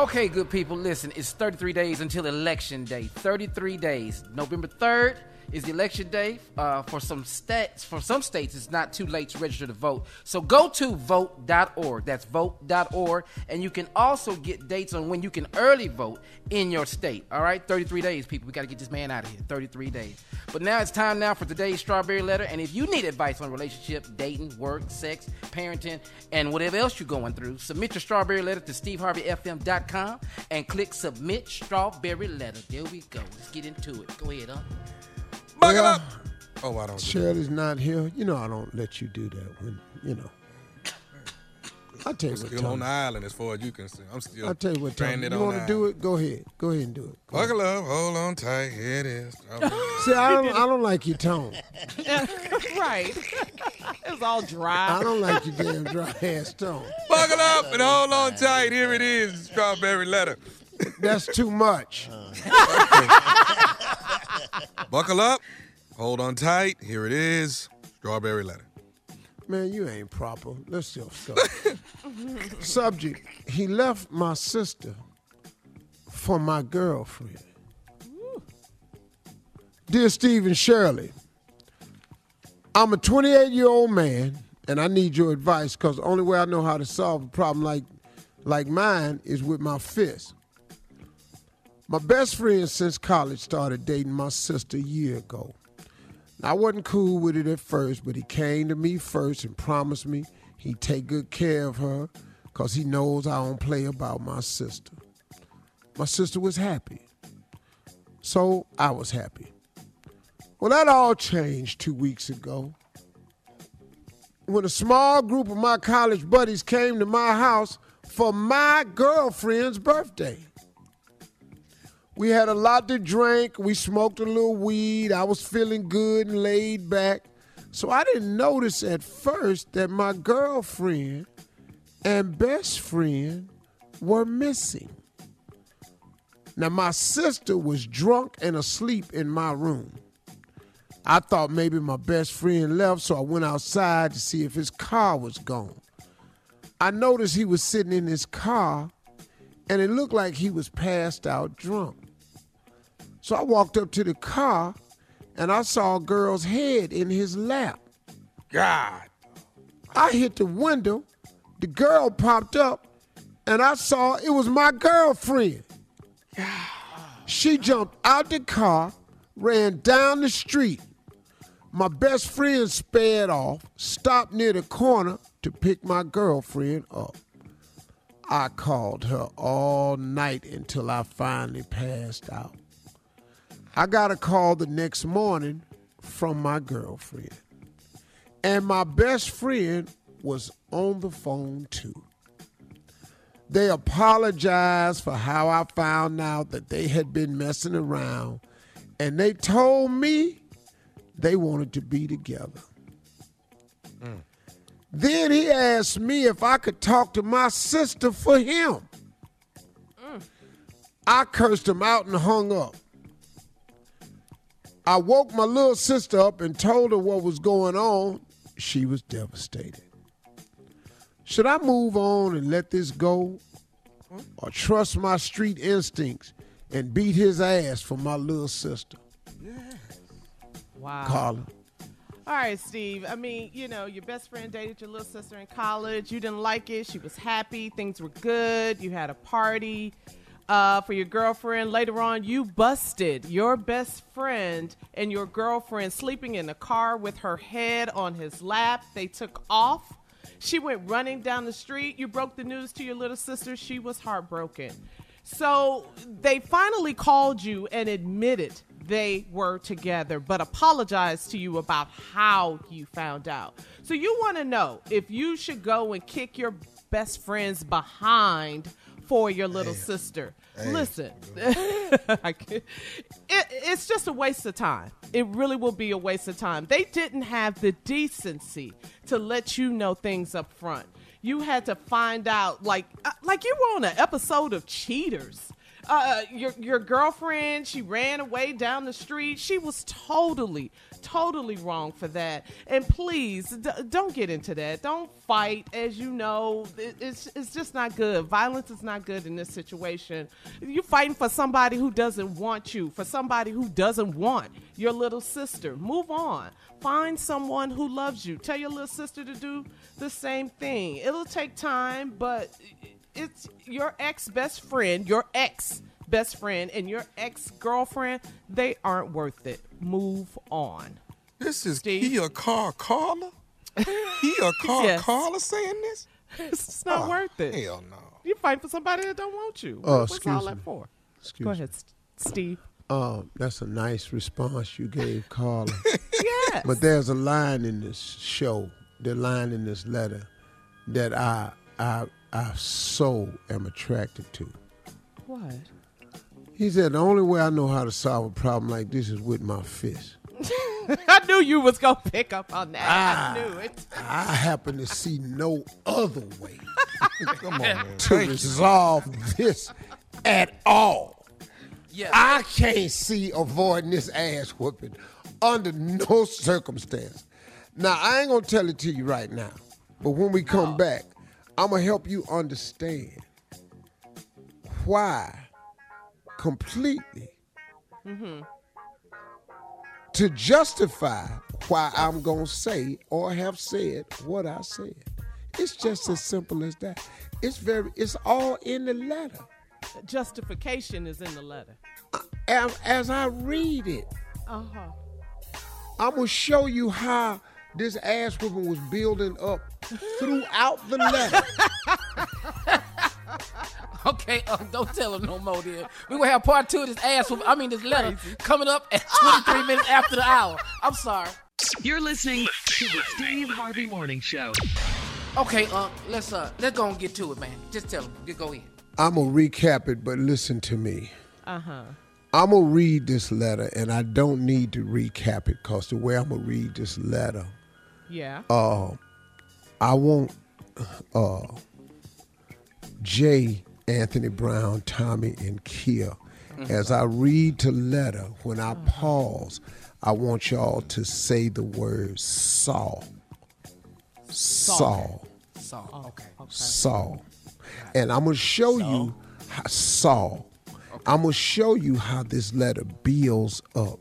Okay, good people, listen, it's 33 days until election day. 33 days. November 3rd is election day. Uh, for some states, for some states, it's not too late to register to vote. So go to vote.org. That's vote.org, and you can also get dates on when you can early vote in your state. All right, 33 days, people. We got to get this man out of here. 33 days. But now it's time now for today's strawberry letter. And if you need advice on relationship, dating, work, sex, parenting, and whatever else you're going through, submit your strawberry letter to steveharveyfm.com and click submit strawberry letter. There we go. Let's get into it. Go ahead, huh? Buckle Well, up. Oh, I don't. do Shirley's not here. You know I don't let you do that when you know. I'll tell you that. what, Still on the island as far as you can see. I'm still. I'll tell you what, Tony. stranded You want to do it? Go ahead. Go ahead and do it. Go ahead. Buckle up. Hold on tight. Here it is. See, I don't, I don't like your tone. right. it was all dry. I don't like your damn dry ass tone. Buckle up and hold on tight. Here it is. Strawberry letter. That's too much. Buckle up. Hold on tight. Here it is. Strawberry letter. Man, you ain't proper. Let's just go. Subject: He left my sister for my girlfriend. Dear Stephen Shirley, I'm a 28 year old man, and I need your advice because the only way I know how to solve a problem like like mine is with my fist. My best friend since college started dating my sister a year ago. I wasn't cool with it at first, but he came to me first and promised me he'd take good care of her because he knows I don't play about my sister. My sister was happy. So I was happy. Well, that all changed two weeks ago. When a small group of my college buddies came to my house for my girlfriend's birthday. We had a lot to drink. We smoked a little weed. I was feeling good and laid back. So I didn't notice at first that my girlfriend and best friend were missing. Now, my sister was drunk and asleep in my room. I thought maybe my best friend left, so I went outside to see if his car was gone. I noticed he was sitting in his car and it looked like he was passed out drunk. So I walked up to the car and I saw a girl's head in his lap. God. I hit the window, the girl popped up, and I saw it was my girlfriend. She jumped out the car, ran down the street. My best friend sped off, stopped near the corner to pick my girlfriend up. I called her all night until I finally passed out. I got a call the next morning from my girlfriend. And my best friend was on the phone too. They apologized for how I found out that they had been messing around, and they told me they wanted to be together. Then he asked me if I could talk to my sister for him. Mm. I cursed him out and hung up. I woke my little sister up and told her what was going on. She was devastated. Should I move on and let this go? Or trust my street instincts and beat his ass for my little sister? Wow. Carla. All right, Steve. I mean, you know, your best friend dated your little sister in college. You didn't like it. She was happy. Things were good. You had a party uh, for your girlfriend. Later on, you busted your best friend and your girlfriend sleeping in a car with her head on his lap. They took off. She went running down the street. You broke the news to your little sister. She was heartbroken. So they finally called you and admitted they were together, but apologized to you about how you found out. So you want to know if you should go and kick your best friend's behind for your little sister. Listen, it, it's just a waste of time. It really will be a waste of time. They didn't have the decency to let you know things up front. You had to find out, like, uh, like you were on an episode of Cheaters. Uh, your your girlfriend, she ran away down the street. She was totally, totally wrong for that. And please, d- don't get into that. Don't fight. As you know, it, it's it's just not good. Violence is not good in this situation. You're fighting for somebody who doesn't want you, for somebody who doesn't want your little sister. Move on. Find someone who loves you. Tell your little sister to do the same thing. It'll take time, but it's your ex best friend, your ex best friend, and your ex girlfriend. They aren't worth it. Move on. This is Steve? he a car caller? He a car Yes. caller saying this? It's not Oh, worth it. Hell no. You fight for somebody that don't want you. Oh, What's excuse all me. that for? Excuse Go ahead, S- Steve. Uh, that's a nice response you gave, Carla. Yes. but there's a line in this show, the line in this letter, that I I I so am attracted to. what? He said the only way I know how to solve a problem like this is with my fist. I knew you was gonna pick up on that. Ah. I knew it. I happen to see no other way Come on, to resolve this at all. Yes. I can't see avoiding this ass whooping under no circumstance. Now, I ain't gonna tell it to you right now, but when we come back, I'm gonna help you understand why completely to justify why I'm gonna say or have said what I said. It's just as simple as that. It's very, it's all in the letter. Justification is in the letter. As, as I read it, Uh huh. I'm gonna show you how this ass whooping was building up throughout the letter. Okay, um, don't tell him no more. Then we gonna have part two of this ass. whoop- I mean, this letter coming up at 23 minutes after the hour. I'm sorry. You're listening to the Steve Harvey Morning Show. Okay, uh, let's uh, let's go and get to it, man. Just tell him. Just go in. I'm gonna recap it, but listen to me. Uh huh. I'm gonna read this letter, and I don't need to recap it because the way I'm gonna read this letter, Yeah. uh, I want uh, Jay, Anthony Brown, Tommy, and Kia. As I read the letter, when I pause, I want y'all to say the word Saul. Saul. Saul. okay. Saul. And I'm going to show you how Saul. I'm going to show you how this letter builds up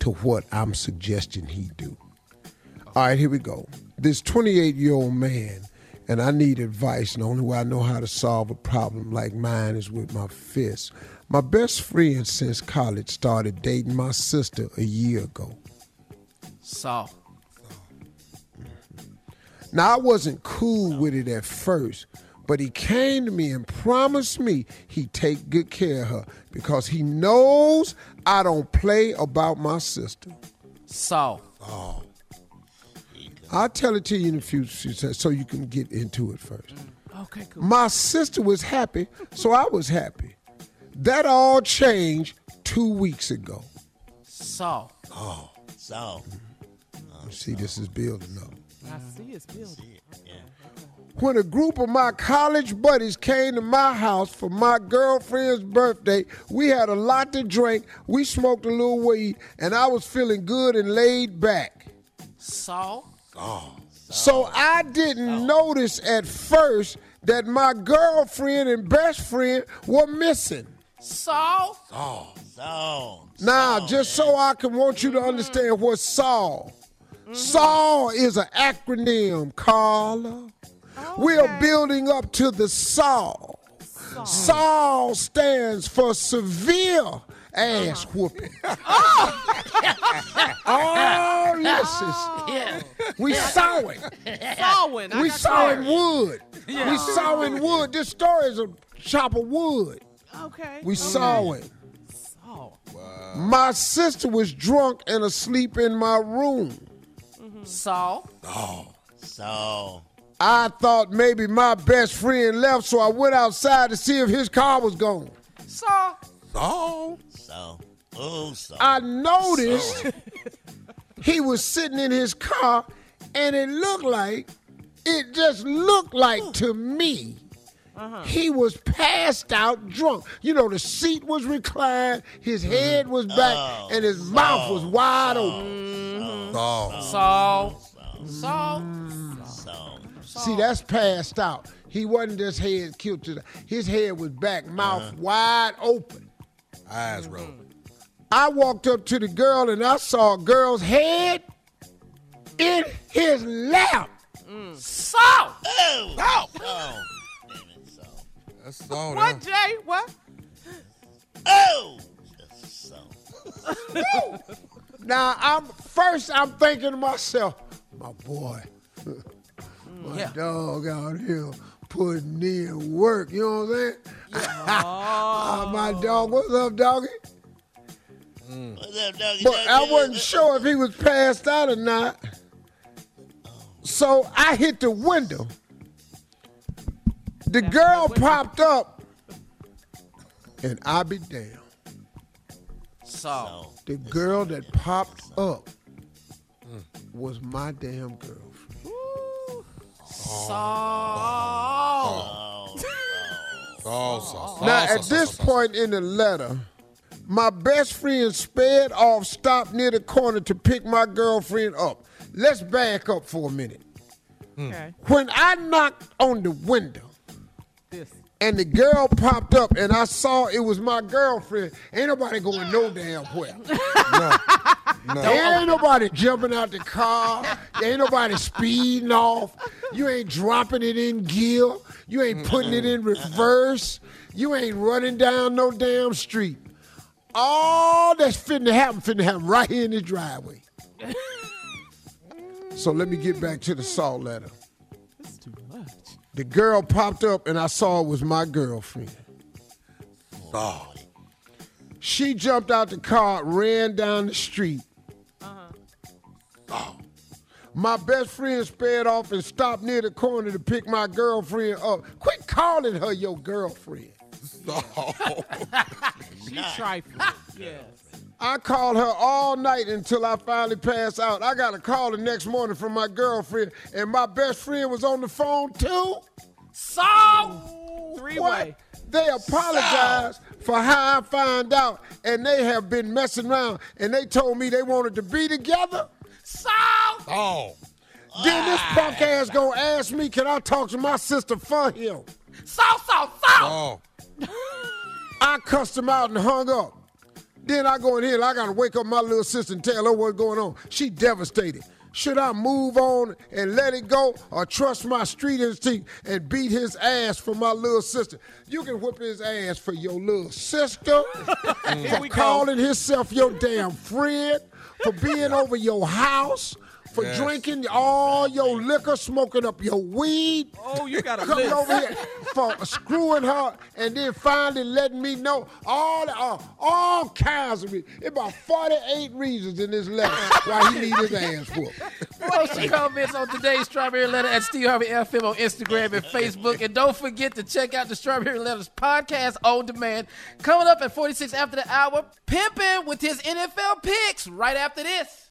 to what I'm suggesting he do. All right, here we go. This 28 year old man, and I need advice, and the only way I know how to solve a problem like mine is with my fists. My best friend since college started dating my sister a year ago. So, Now, I wasn't cool with it at first, but he came to me and promised me he'd take good care of her because he knows I don't play about my sister. so, I'll tell it to you in the future few seconds so you can get into it first. Mm. Okay. Cool. My sister was happy, so I was happy. That all changed two weeks ago. so. Oh. So, You see, this is building up. I see it's building. when a group of my college buddies came to my house for my girlfriend's birthday, we had a lot to drink, we smoked a little weed, and I was feeling good and laid back. So, So I didn't notice at first that my girlfriend and best friend were missing. so, so, Now, just so I can want you to understand what Saul. Saul is an acronym, Carla. We are building up to the Saul. Saul stands for severe ass uh-huh. whooping. oh, listen. yeah. Oh. We saw it. Sawing. I We got saw it cars. in wood. We saw in wood. This story is a chop of wood. Okay. We saw it. Saw. Wow. My sister was drunk and asleep in my room. Mm-hmm. Saw. So, so, I thought maybe my best friend left, so I went outside to see if his car was gone. So, Oh, so, oh, so. I noticed he was sitting in his car, and it looked like, it just looked like to me uh-huh. He was passed out drunk. You know, the seat was reclined, his head was back, Oh, and his mouth was wide open. Saul. so, Saul. So, See, that's passed out. He wasn't just head killed to the. His head was back, mouth wide open. Eyes rolling. I walked up to the girl and I saw a girl's head in his lap. Saul. oh, Saul. so, damn it, so, That's Saul. What, there. Jay? What? oh, so. Now I'm first I'm thinking to myself, my boy, my Yeah. dog out here putting in work. You know what I'm saying? Ah, my dog, what's up, doggy? Mm. What's up, doggy? But I wasn't sure if he was passed out or not. So I hit the window. The girl popped up, and I be damned. Saul. The girl that popped up mm. was my damn girlfriend. Saul. Now, at this point in the letter, my best friend sped off, stopped near the corner to pick my girlfriend up. Let's back up for a minute. Okay. When I knocked on the window This. and the girl popped up and I saw it was my girlfriend, ain't nobody going no damn where. No. Ain't nobody jumping out the car. Ain't nobody speeding off. You ain't dropping it in gear. You ain't putting it in reverse. You ain't running down no damn street. All that's fitting to happen, fitting to happen right here in the driveway. so let me get back to the salt letter. This is too much. The girl popped up and I saw it was my girlfriend. Saul. She jumped out the car, ran down the street. Oh. My best friend sped off and stopped near the corner to pick my girlfriend up. Quit calling her your girlfriend. Saul. She trifling. yes. I called her all night until I finally passed out. I got a call the next morning from my girlfriend, and my best friend was on the phone too. So three way. They apologized for how I found out, and they have been messing around, and they told me they wanted to be together. Saul. Saul. Then this punk ass gonna ask me, can I talk to my sister for him? So, so, so. Saul. I cussed him out and hung up. Then I go in here and I gotta wake up my little sister and tell her what's going on. She devastated. Should I move on and let it go or trust my street instinct and beat his ass for my little sister? You can whip his ass for your little sister, for we go. calling himself your damn friend, for being over your house, for Yes. drinking all your liquor, smoking up your weed. Oh, you got a coming list. over here for screwing her and then finally letting me know all the, uh, all kinds of reasons. It's about 48 reasons in this letter why he need his ass whooped. Post your comments on today's Strawberry Letter at Steve Harvey FM on Instagram and Facebook. And don't forget to check out the Strawberry Letters podcast on demand. Coming up at 46 after the hour, pimping with his NFL picks right after this.